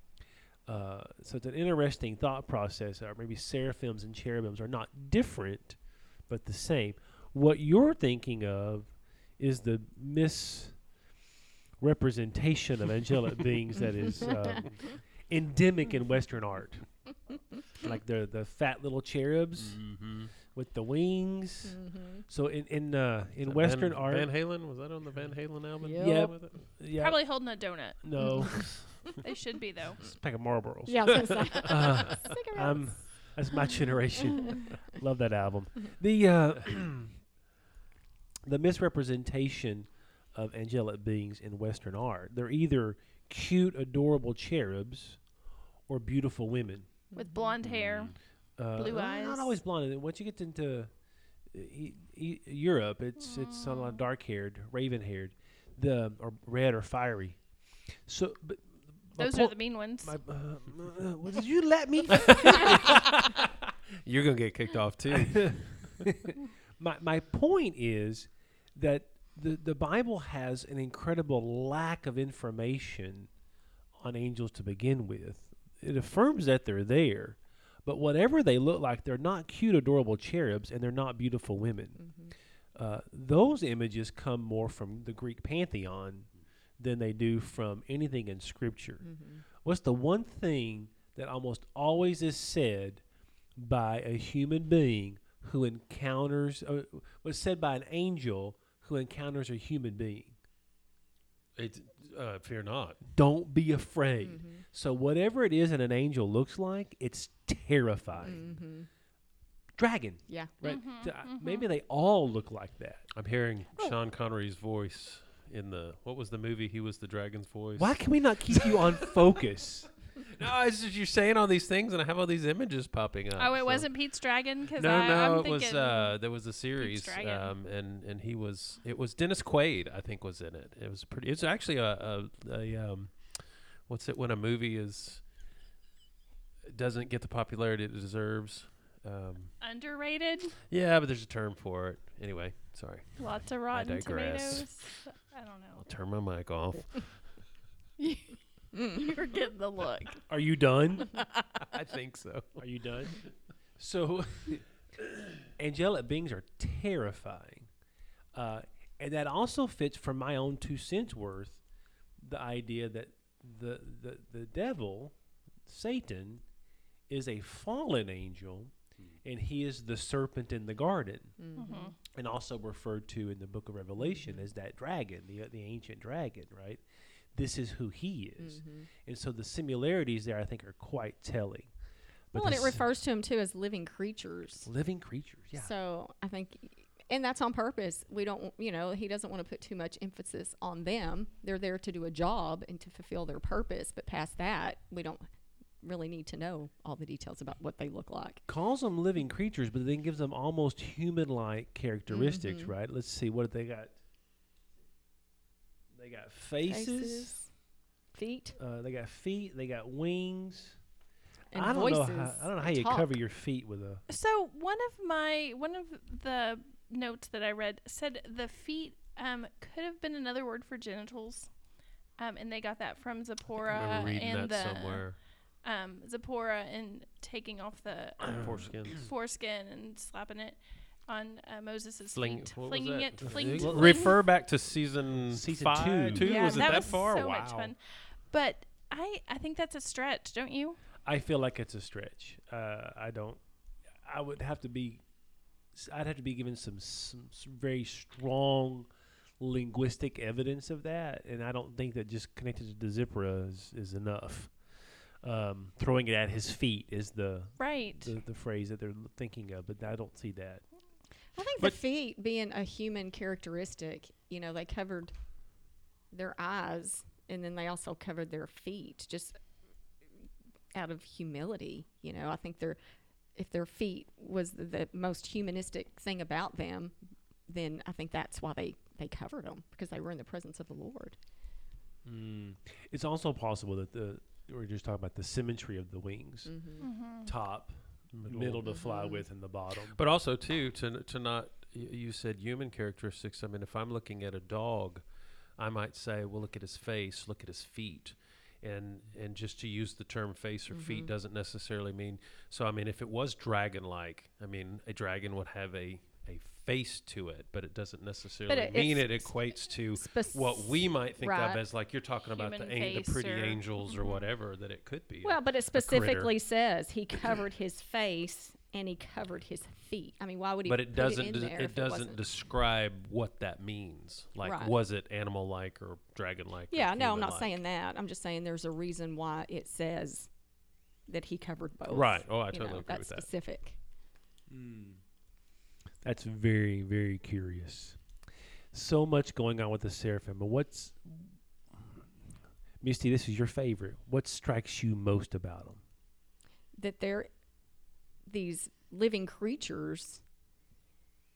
Uh, so it's an interesting thought process. Or maybe seraphims and cherubims are not different, but the same. What you're thinking of is the misrepresentation of angelic beings that is um, endemic in Western art, like the the fat little cherubs mm-hmm. with the wings. Mm-hmm. So in in uh, in Western Van, art, Van Halen was that on the Van Halen album? Yep. Yep. Yeah, Probably holding a donut. no, They should be though. it's a pack of Marlboros. Yeah, I was gonna say. Uh, Cigarettes. I'm that's my generation. Love that album. The uh, the misrepresentation of angelic beings in Western art. They're either cute, adorable cherubs or beautiful women. With blonde hair. Uh, Blue well, eyes. Not always blonde. Once you get into uh, e- e- Europe, it's it's a lot dark haired, raven haired, the or red or fiery. So, but Those po- are the mean ones. my, uh, uh, well, did you let me You're gonna get kicked off too. my my point is that the the Bible has an incredible lack of information on angels to begin with. It affirms that they're there, but whatever they look like, they're not cute, adorable cherubs, and they're not beautiful women. Mm-hmm. Uh, those images come more from the Greek pantheon than they do from anything in Scripture. Mm-hmm. What's the one thing that almost always is said by a human being who encounters, uh, was said by an angel who encounters a human being? It's, uh, fear not. Don't be afraid. Mm-hmm. So, whatever it is that an angel looks like, it's terrifying. Mm-hmm. Dragon, Yeah. right? Mhm, Th- uh, mhm. Maybe they all look like that. I'm hearing Sean Connery's voice in the what was the movie? He was the dragon's voice. Why can we not keep you on focus? No, it's just you're saying all these things, and I have all these images popping up. oh, it so- wasn't Pete's Dragon because No, I, no, I'm it was uh, there was a series, um, and and he was it was Dennis Quaid, I think, was in it. It was pretty. It's actually a a, a um, what's it when a movie is doesn't get the popularity it deserves. Um, underrated. yeah, but there's a term for it. Anyway, sorry, Lots of rotten digress. tomatoes. I don't know. I'll turn my mic off. You're getting the look. Are you done? I think so. Are you done? So, angelic beings are terrifying. Uh, and that also fits from my own two cents worth the idea that the, the, the devil, Satan, is a fallen angel and he is the serpent in the garden Mm-hmm. Mhm. and also referred to in the book of Revelation as that dragon, the, the ancient dragon, right? This is who he is. Mm-hmm. And so the similarities there, I think, are quite telling. But Well, and it refers to them too as living creatures. living creatures, yeah. So I think, and that's on purpose. We don't, you know, he doesn't want to put too much emphasis on them. They're there to do a job and to fulfill their purpose. But past that, we don't really need to know all the details about what they look like. calls them living creatures, but then gives them almost human-like characteristics, Mhm. right? Let's see what they got. They got faces. feet. Uh, they got feet. They got wings. and I don't voices. know how, I don't know how you talk. cover your feet with a. So one of my one of the notes that I read said the feet um, could have been another word for genitals, um, and they got that from I Zipporah and that the somewhere. um, Zipporah and taking off the um, Foreskins. foreskin and slapping it on uh, Moses' Fling- feet, what was flinging that? it, fling, fling- Refer back to season, Season five, two. Yeah, was it that, was far? So wow. much fun. But I I think that's a stretch, don't you? I feel like it's a stretch. Uh, I don't. I would have to be. s- I'd have to be given some, some, s- very strong linguistic evidence of that, and I don't think that just connected to the Zipporah is, is enough. Um, throwing it at his feet is the, Right. the the phrase that they're thinking of, but I don't see that. I think But- the feet being a human characteristic, you know, they covered their eyes and then they also covered their feet just out of humility. You know, I think their if their feet was the, the most humanistic thing about them, then I think that's why they they covered them because they were in the presence of the Lord. Mm. It's also possible that the we're just talking about the symmetry of the wings, Mm-hmm. Mm-hmm. top, middle, middle to fly Mhm. with, in the bottom. But also too to to not you said human characteristics. I mean, if I'm looking at a dog, I might say, well, look at his face, look at his feet, and and just to use the term face or feet Mhm. doesn't necessarily mean. So I mean, if it was dragon-like, I mean, a dragon would have a a face to it, but it doesn't necessarily it- mean it equates to Spec- what we might think of as like you're talking about the, an- the pretty or- angels or Mhm. whatever that it could be. Well, but it specifically says he covered his face and he covered his feet. I mean, why would he? but it put doesn't in des- there it doesn't wasn't? describe what that means like Right. was it animal like or dragon like Yeah, no, I'm not saying that. I'm just saying there's a reason why it says that he covered both. right oh i You totally know, agree that's with that specific. That's very, very curious. So much going on with the seraphim. But what's Misty? This is your favorite. What strikes you most about them? That they're these living creatures,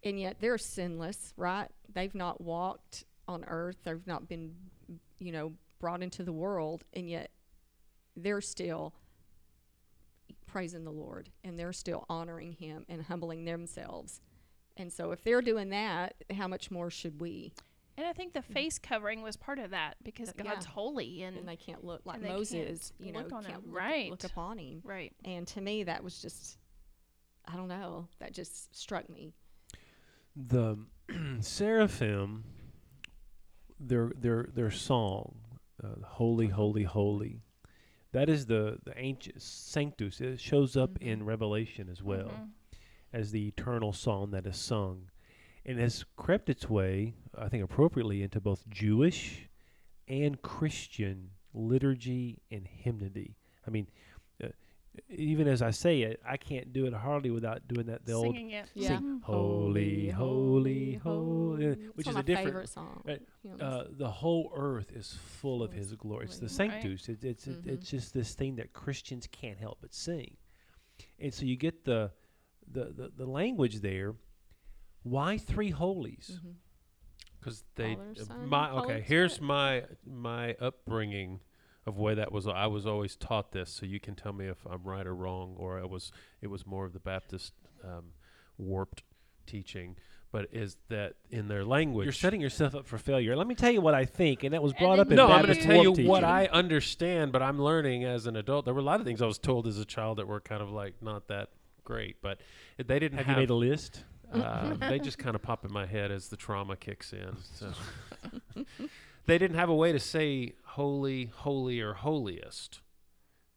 and yet they're sinless, right? They've not walked on earth. They've not been, you know, brought into the world, and yet they're still praising the Lord, and they're still honoring Him and humbling themselves. And so, if they're doing that, how much more should we? And I think the face covering was part of that because Uh, God's yeah. holy and, and they can't look like and Moses, you know, look on can't him. look, Right. look upon him. right. And to me, that was just, I don't know, that just struck me. The seraphim, their their their song, uh, "Holy, Holy, Holy," that is the the ancient sanctus. It shows up in Mhm. Revelation as well. Mhm. As the eternal song that is sung, and has crept its way, I think, appropriately into both Jewish and Christian liturgy and hymnody. I mean, uh, even as I say it, I can't do it hardly without doing that the old Singing it. Yeah. Mhm. holy, holy, holy, uh, It's which one is a my different. favorite song. right. Uh, the whole earth is full of His glory. It's the glory. Right. sanctus. It, it's it, Mhm. it's just this thing that Christians can't help but sing, and so you get the the the, the language there. Why three holies? Because they Father, uh, Son, my Holy okay here's Spirit. my my upbringing of where that was i was always taught this so you can tell me if i'm right or wrong or it was it was more of the baptist um, warped teaching but is that in their language You're setting yourself up for failure. Let me tell you what I think, and that was And brought then up in you- no, I'm going Baptist to tell you Warped what teaching. I understand, but I'm learning as an adult. There were a lot of things I was told as a child that were kind of like not that great, but they didn't have have. you made a list. uh, they just kind of pop in my head as the trauma kicks in. So. they didn't have a way to say holy, holy, or holiest.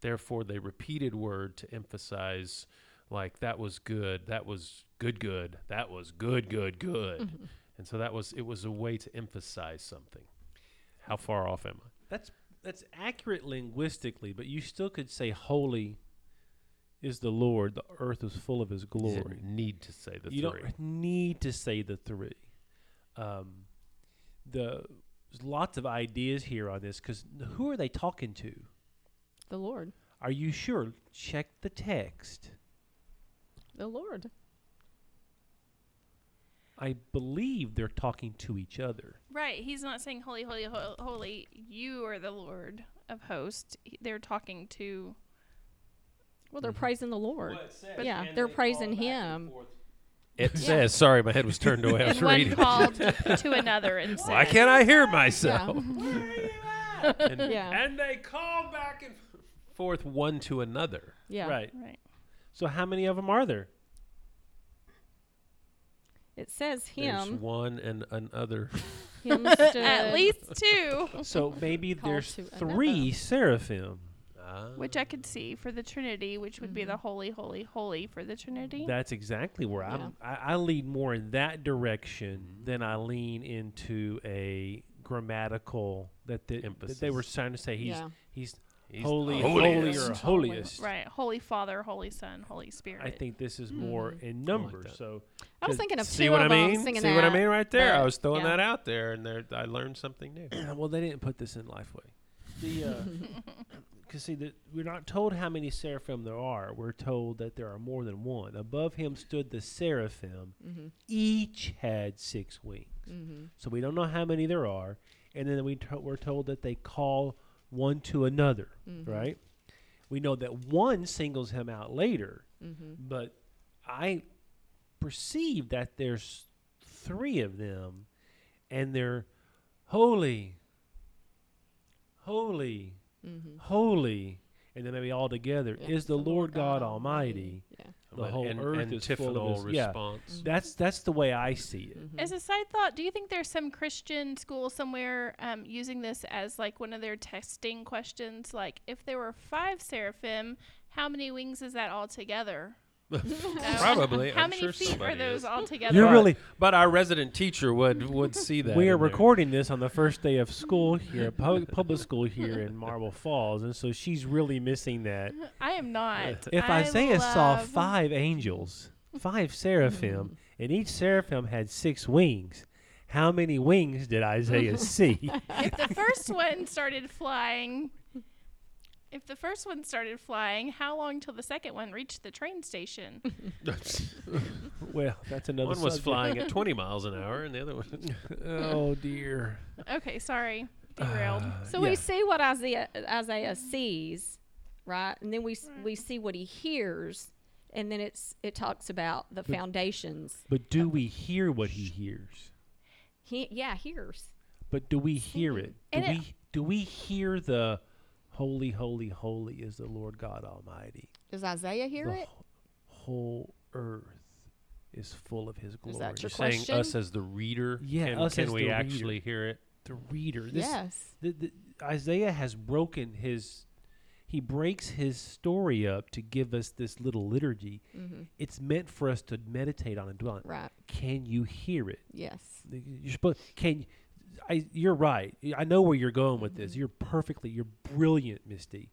Therefore, they repeated word to emphasize, like that was good, that was good, good, that was good, good, good, Mm-hmm. and so that was it was a way to emphasize something. How far off am I? That's that's accurate linguistically, but you still could say holy is the Lord. The earth is full of His glory. didn't need to say the you three. don't need to say the three. Um, the there's lots of ideas here on this because who are they talking to? The Lord. Are you sure? Check the text. The Lord. I believe they're talking to each other. Right. He's not saying holy, holy, holy. You are the Lord of hosts. They're talking to Well, they're mm-hmm. praising the Lord. But yeah, they're praising Him. It Yeah. says, sorry, my head was turned away. I was and one called to another and said, Why can't I hear myself? Yeah. and, Yeah. and they call back and forth one to another. Yeah. Right. Right. So how many of them are there? It says him. There's Him. one and another. Him stood. At least two, So maybe there's to three seraphim. Ah. which I could see for the Trinity, which would be the holy, holy, holy for the Trinity. That's exactly where Yeah. I'm. I, I lean more in that direction than I lean into a grammatical that, the, that they were trying to say he's Yeah. he's He's holy, the holy holiest. or holiest. right. Holy Father, Holy Son, Holy Spirit. I think this is more Mm. in numbers. that. so I was thinking of See two what I of them mean? singing See that. what I mean right there? I was throwing yeah. that out there, and there I learned something new. well, they didn't put this in Lifeway. The because see that we're not told how many seraphim there are. We're told that there are more than one. Above him stood the seraphim. Mhm. Each had six wings. Mhm. So we don't know how many there are. And then we to- we're told that they call one to another, Mhm. right? We know that one singles him out later, Mhm. but I perceive that there's three of them, and they're holy, holy, Mhm. holy, and then maybe all together Yeah, is the Lord God Almighty. Yeah. The whole and, earth is full of antiphonal his- yeah. response. That's that's the way I see it. Mhm. As a side thought, do you think there's some Christian school somewhere um, using this as like one of their testing questions? Like, if there were five seraphim, how many wings is that altogether? Probably. How I'm many sure feet somebody are those is. altogether? You're But- really But our resident teacher would would see that. we are in there. recording this on the first day of school here, public, public school here in Marble Falls, and so she's really missing that. I am not. If I Isaiah saw love- five angels, five seraphim, and each seraphim had six wings, how many wings did Isaiah see? if the first one started flying, if the first one started flying, how long till the second one reached the train station? well, that's another. one was subject. flying at 20 miles an hour, and the other one. Oh dear. okay, sorry, derailed. Uh, so Yeah. we see what Isaiah Isaiah sees, right? And then we s we see what he hears, and then it's it talks about the foundations. But do we hear what he hears? He yeah hears. But do we hear it? Do And it- we do we hear the holy, holy, holy is the Lord God Almighty? Does Isaiah hear the it? wh- whole earth is full of His glory. Is that your You're saying question? us as the reader? Yeah, can, us can as we the reader. actually hear it? the reader? This, yes. the, the, Isaiah has broken his. He breaks his story up to give us this little liturgy. hmm It's meant for us to meditate on and dwell on. Right. Can you hear it? Yes. You're supposed. Can I? You're right. I know where you're going with Mm-hmm. this. You're perfectly. You're brilliant, Misty.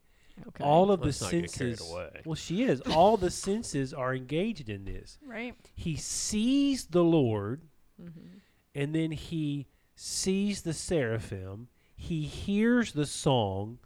Okay. All of Let's the not get carried senses. Well, she is. All the senses are engaged in this. Right. He sees the Lord, Mhm. and then he sees the seraphim. He hears the song.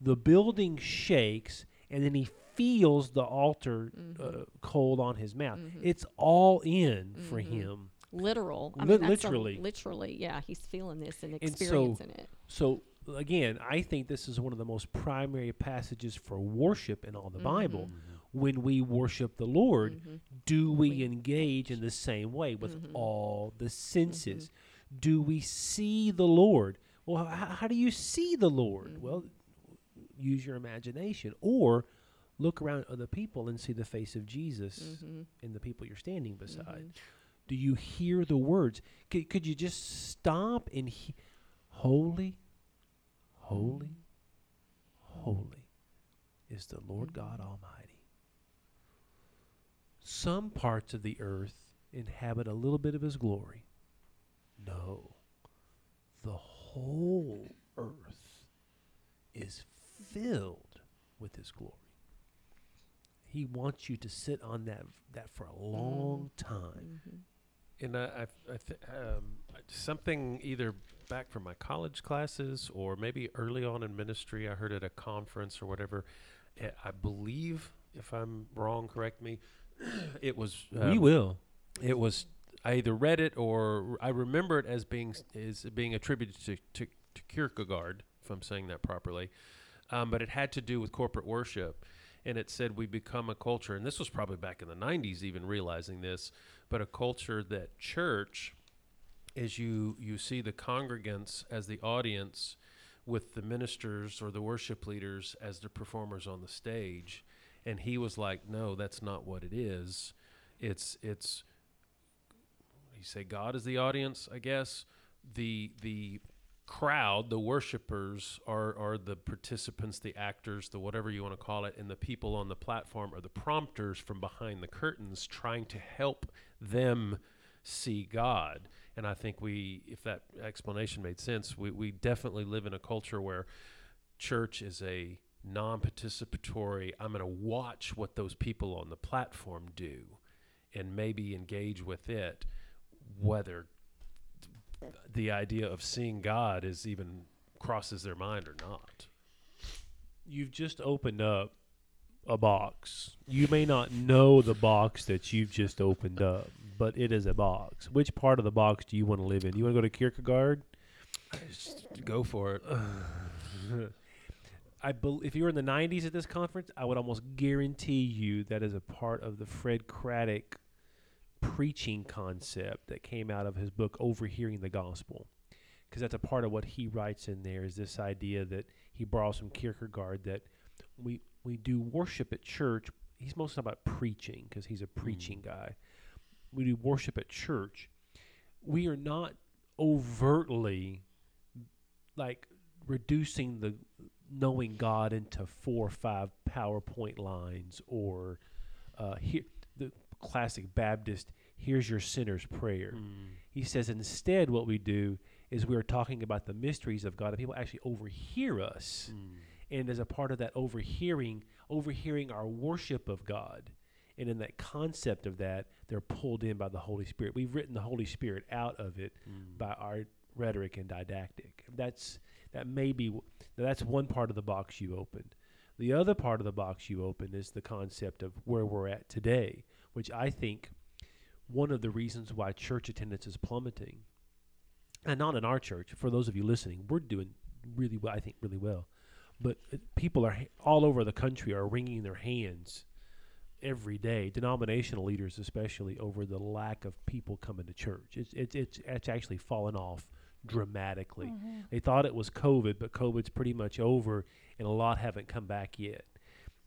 The building shakes, and then he feels the altar uh, Mhm. cold on his mouth. Mhm. It's all in for Mhm. him. Literal. I Lit- mean, that's a- literally. literally. Yeah, he's feeling this and so- experiencing it. So again, I think this is one of the most primary passages for worship in all the Bible. When we worship the Lord, Mhm. do we We- engage in the same way with Mhm. all the senses? Do we see the Lord? Well, h- how do you see the Lord? Mhm. Well, use your imagination or look around at other people and see the face of Jesus Mhm. in the people you're standing beside. Mhm. Do you hear the words? Could, could you just stop and he- holy, holy, holy is the Lord God Almighty. Some parts of the earth inhabit a little bit of his glory. No. The whole earth is filled with his glory. He wants you to sit on that that for a long time. Mhm. And I, I, I th- um, something either back from my college classes or maybe early on in ministry, I heard at a conference or whatever. eh, I believe, if I'm wrong, correct me. It was. we um, will. It was. I either read it or I remember it as being is being attributed to, to, to Kierkegaard, if I'm saying that properly. Um, but it had to do with corporate worship, and it said we become a culture, and this was probably back in the '90s, even realizing this, but a culture that church is you you see the congregants as the audience with the ministers or the worship leaders as the performers on the stage. And he was like no that's not what it is. It's it's you say god is the audience i guess. The the crowd the worshipers are are the participants the actors the whatever you want to call it and the people on the platform are the prompters from behind the curtains trying to help them see god. And i think we if that explanation made sense we, we definitely live in a culture where church is a non-participatory i'm going to watch what those people on the platform do and maybe engage with it whether the idea of seeing god is even crosses their mind or not You've just opened up a box. You may not know the box that you've just opened up, but it is a box. Which part of the box do you want to live in? Do you want to go to Kierkegaard? Just go for it I bel if you were in the '90s at this conference, I would almost guarantee you that is a part of the Fred Craddock preaching concept that came out of his book Overhearing the Gospel, because that's a part of what he writes in there. Is this idea that he borrows from Kierkegaard that we we do worship at church. He's mostly about preaching because he's a preaching guy. We do worship at church. We are not overtly like reducing the knowing God into four or five PowerPoint lines or uh, here the classic Baptist. Here's your sinner's prayer. Hmm. He says instead, what we do is we are talking about the mysteries of God, and people actually overhear us. Hmm. And as a part of that overhearing, overhearing our worship of God, and in that concept of that, they're pulled in by the Holy Spirit. We've written the Holy Spirit out of it hmm. by our rhetoric and didactic. That's that may be w- that's one part of the box you opened. The other part of the box you opened is the concept of where we're at today, which I think one of the reasons why church attendance is plummeting, and not in our church. For those of you listening, we're doing really well. I think really well, but uh, people are ha- all over the country are wringing their hands every day. Denominational leaders, especially, over the lack of people coming to church. It's it's it's, it's actually fallen off dramatically. They thought it was COVID, but COVID's pretty much over, and a lot haven't come back yet.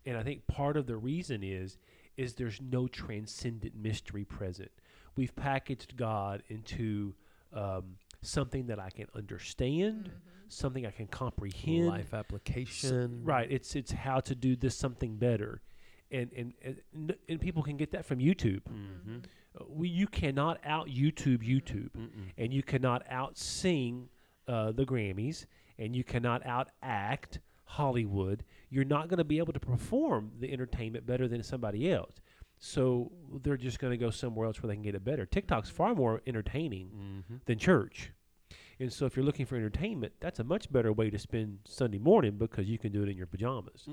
And I think part of the reason is is there's no transcendent mystery present. We've packaged God into um, something that I can understand, something I can comprehend. life S- application right. It's it's how to do this something better, and and and, and people can get that from YouTube. mm-hmm. Uh, We you cannot out YouTube YouTube, and you cannot out sing uh, the Grammys, and you cannot out act Hollywood. You're not going to be able to perform the entertainment better than somebody else. So they're just going to go somewhere else where they can get it better. TikTok's far more entertaining Mm-hmm. than church. And so if you're looking for entertainment, that's a much better way to spend Sunday morning because you can do it in your pajamas.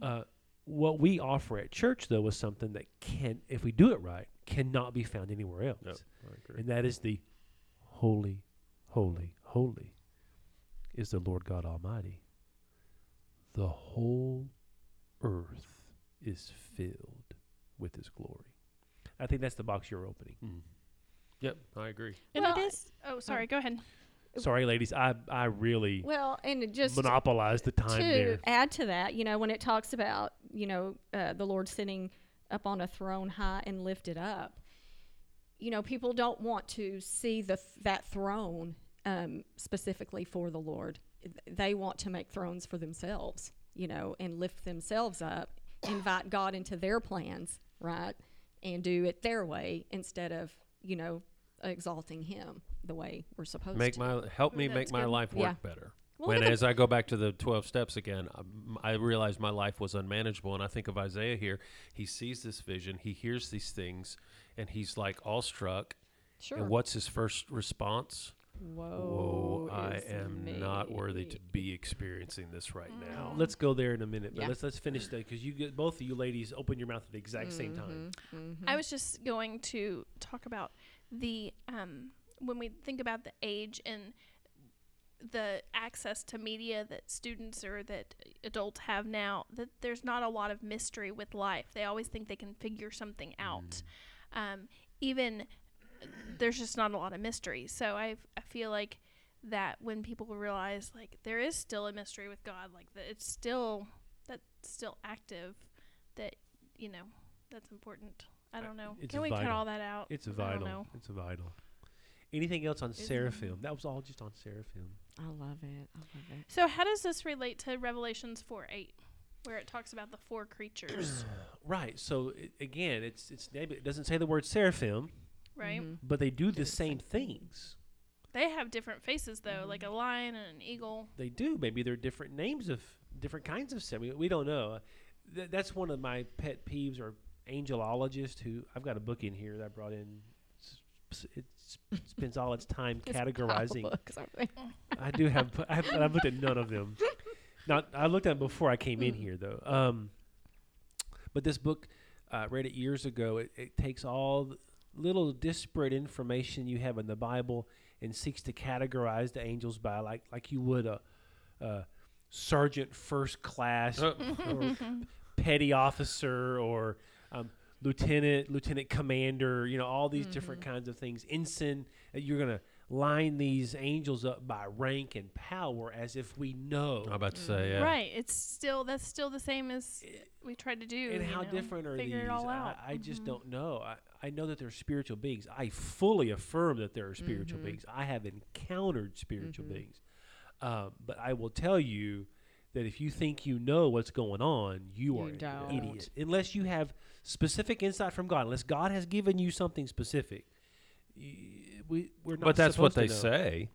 Uh, what we offer at church though is something that can, if we do it right, cannot be found anywhere else. Yep, And that is the holy, holy, holy is the Lord God Almighty. The whole earth is filled with his glory. I think that's the box you're opening. Mm. Yep, I agree. And Well, it is. Oh, sorry. Go ahead. Sorry, ladies. I I really Well, and it just monopolized the time to there. add to that, you know, when it talks about, you know, uh, the Lord sitting up on a throne high and lifted up, you know, people don't want to see the that throne um, specifically for the Lord. They want to make thrones for themselves, you know, and lift themselves up, invite God into their plans, right, and do it their way instead of, you know, exalting Him the way we're supposed Make to. my help me Ooh, make my good. life Yeah. work better. Well, when as I go back to the 12 steps again, um, I realized my life was unmanageable. And I think of Isaiah here. He sees this vision, he hears these things, and he's like awestruck. sure. And what's his first response? Whoa, Whoa, I is am not worthy to be experiencing this right now. Let's go there in a minute, but Yeah. let's let's finish that because you get both of you ladies open your mouth at the exact same time. Mm-hmm. I was just going to talk about the um, when we think about the age and the access to media that students or that adults have now that there's not a lot of mystery with life they always think they can figure something out um, even there's just not a lot of mystery so I, I feel like that when people realize like there is still a mystery with god like that it's still that's still active that you know that's important i don't know it's can we cut all that out It's a I don't vital. know. It's vital. Anything else on Isn't? Seraphim? That was all just on Seraphim. I love it. I love it. So how does this relate to Revelations 4 8, where it talks about the four creatures, Right. So i again, it's it's it doesn't say the word seraphim, right? Mhm. but they do the Did it say same things. They have different faces though, like a lion and an eagle. They do. Maybe they're different names of different kinds of seraphim. We don't know. Th- that's one of my pet peeves. Or angelologist who I've got a book in here that I brought in. S- s- It spends all its time It's a pile of categorizing books. I do have. I have I've looked at none of them. Not. I looked at them before I came in Mm. here, though. Um, but this book, I read it years ago. It, it takes all the little disparate information you have in the Bible and seeks to categorize the angels by like like you would a, a sergeant first class Uh, or petty officer or um, lieutenant, lieutenant commander. You know all these different kinds of things. Ensign. uh, You're gonna line these angels up by rank and power as if we know. I'm about to say, yeah. Right. It's still that's still the same as we tried to do. and how know, different are figure these? It all I, out. I just Mhm. don't know. I, I know that they're spiritual beings. I fully affirm that there are spiritual Mhm. beings. I have encountered spiritual Mhm. beings. Um, but I will tell you that if you think you know what's going on, you, You are an don't. idiot. Unless you have specific insight from God, unless God has given you something specific, we, we're not But that's what they say.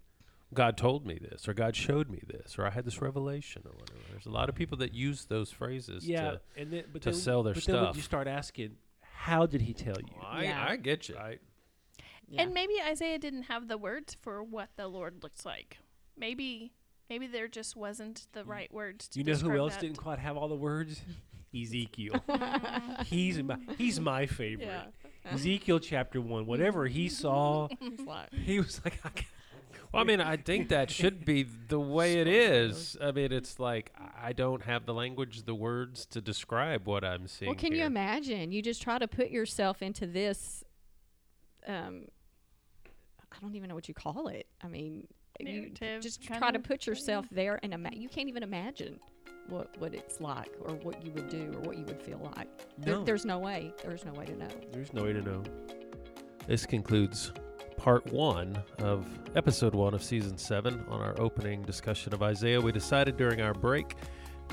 God told me this, or God showed me this, or I had this revelation, or whatever. There's a lot of people that use those phrases. Yeah, to, and then, but to then, sell their but then when you start asking, how did he tell you? I, Yeah. I get you. Right? Yeah. And maybe Isaiah didn't have the words for what the Lord looks like. Maybe maybe there just wasn't the right words to You know who describe else that. didn't quite have all the words? Ezekiel. he's my he's my favorite. Yeah. Ezekiel chapter one. Whatever he saw, It's like, he was like, I can't- Well, I mean, I think that should be the way it is. I mean, it's like I don't have the language, the words to describe what I'm seeing. well, can you imagine? You just try to put yourself into this. Um, I don't even know what you call it. I mean, you just try to of put thing. yourself there and ima- you can't even imagine what what it's like or what you would do or what you would feel like. There, no, there's no way. There's no way to know. there's no way to know. This concludes part one of episode one of season seven on our opening discussion of Isaiah. We decided during our break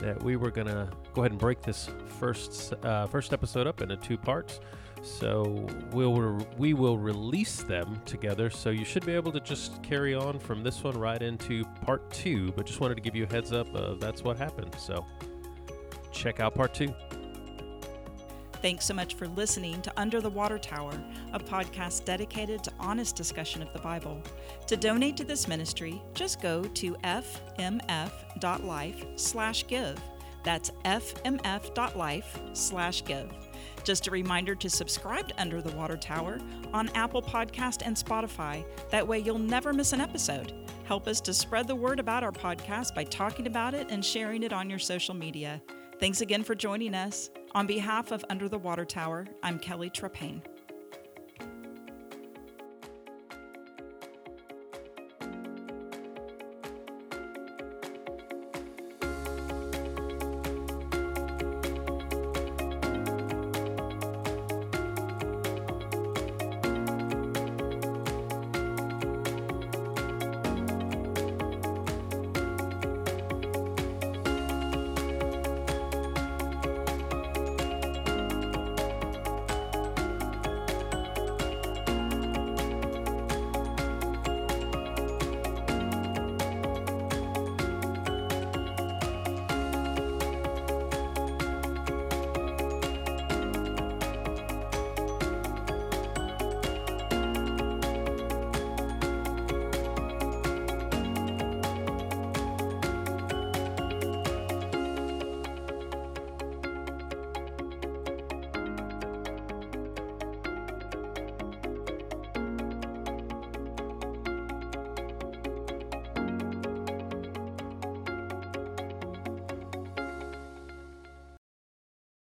that we were going to go ahead and break this first uh, first episode up into two parts. So we'll re- we will release them together. So you should be able to just carry on from this one right into part two. But just wanted to give you a heads up of that's what happened. So check out part two. Thanks so much for listening to Under the Water Tower, a podcast dedicated to honest discussion of the Bible. To donate to this ministry, just go to fmf.life slash give. That's fmf.life slash give. Just a reminder to subscribe to Under the Water Tower on Apple Podcast and Spotify. That way you'll never miss an episode. Help us to spread the word about our podcast by talking about it and sharing it on your social media. Thanks again for joining us. On behalf of Under the Water Tower, I'm Kelly Trepane.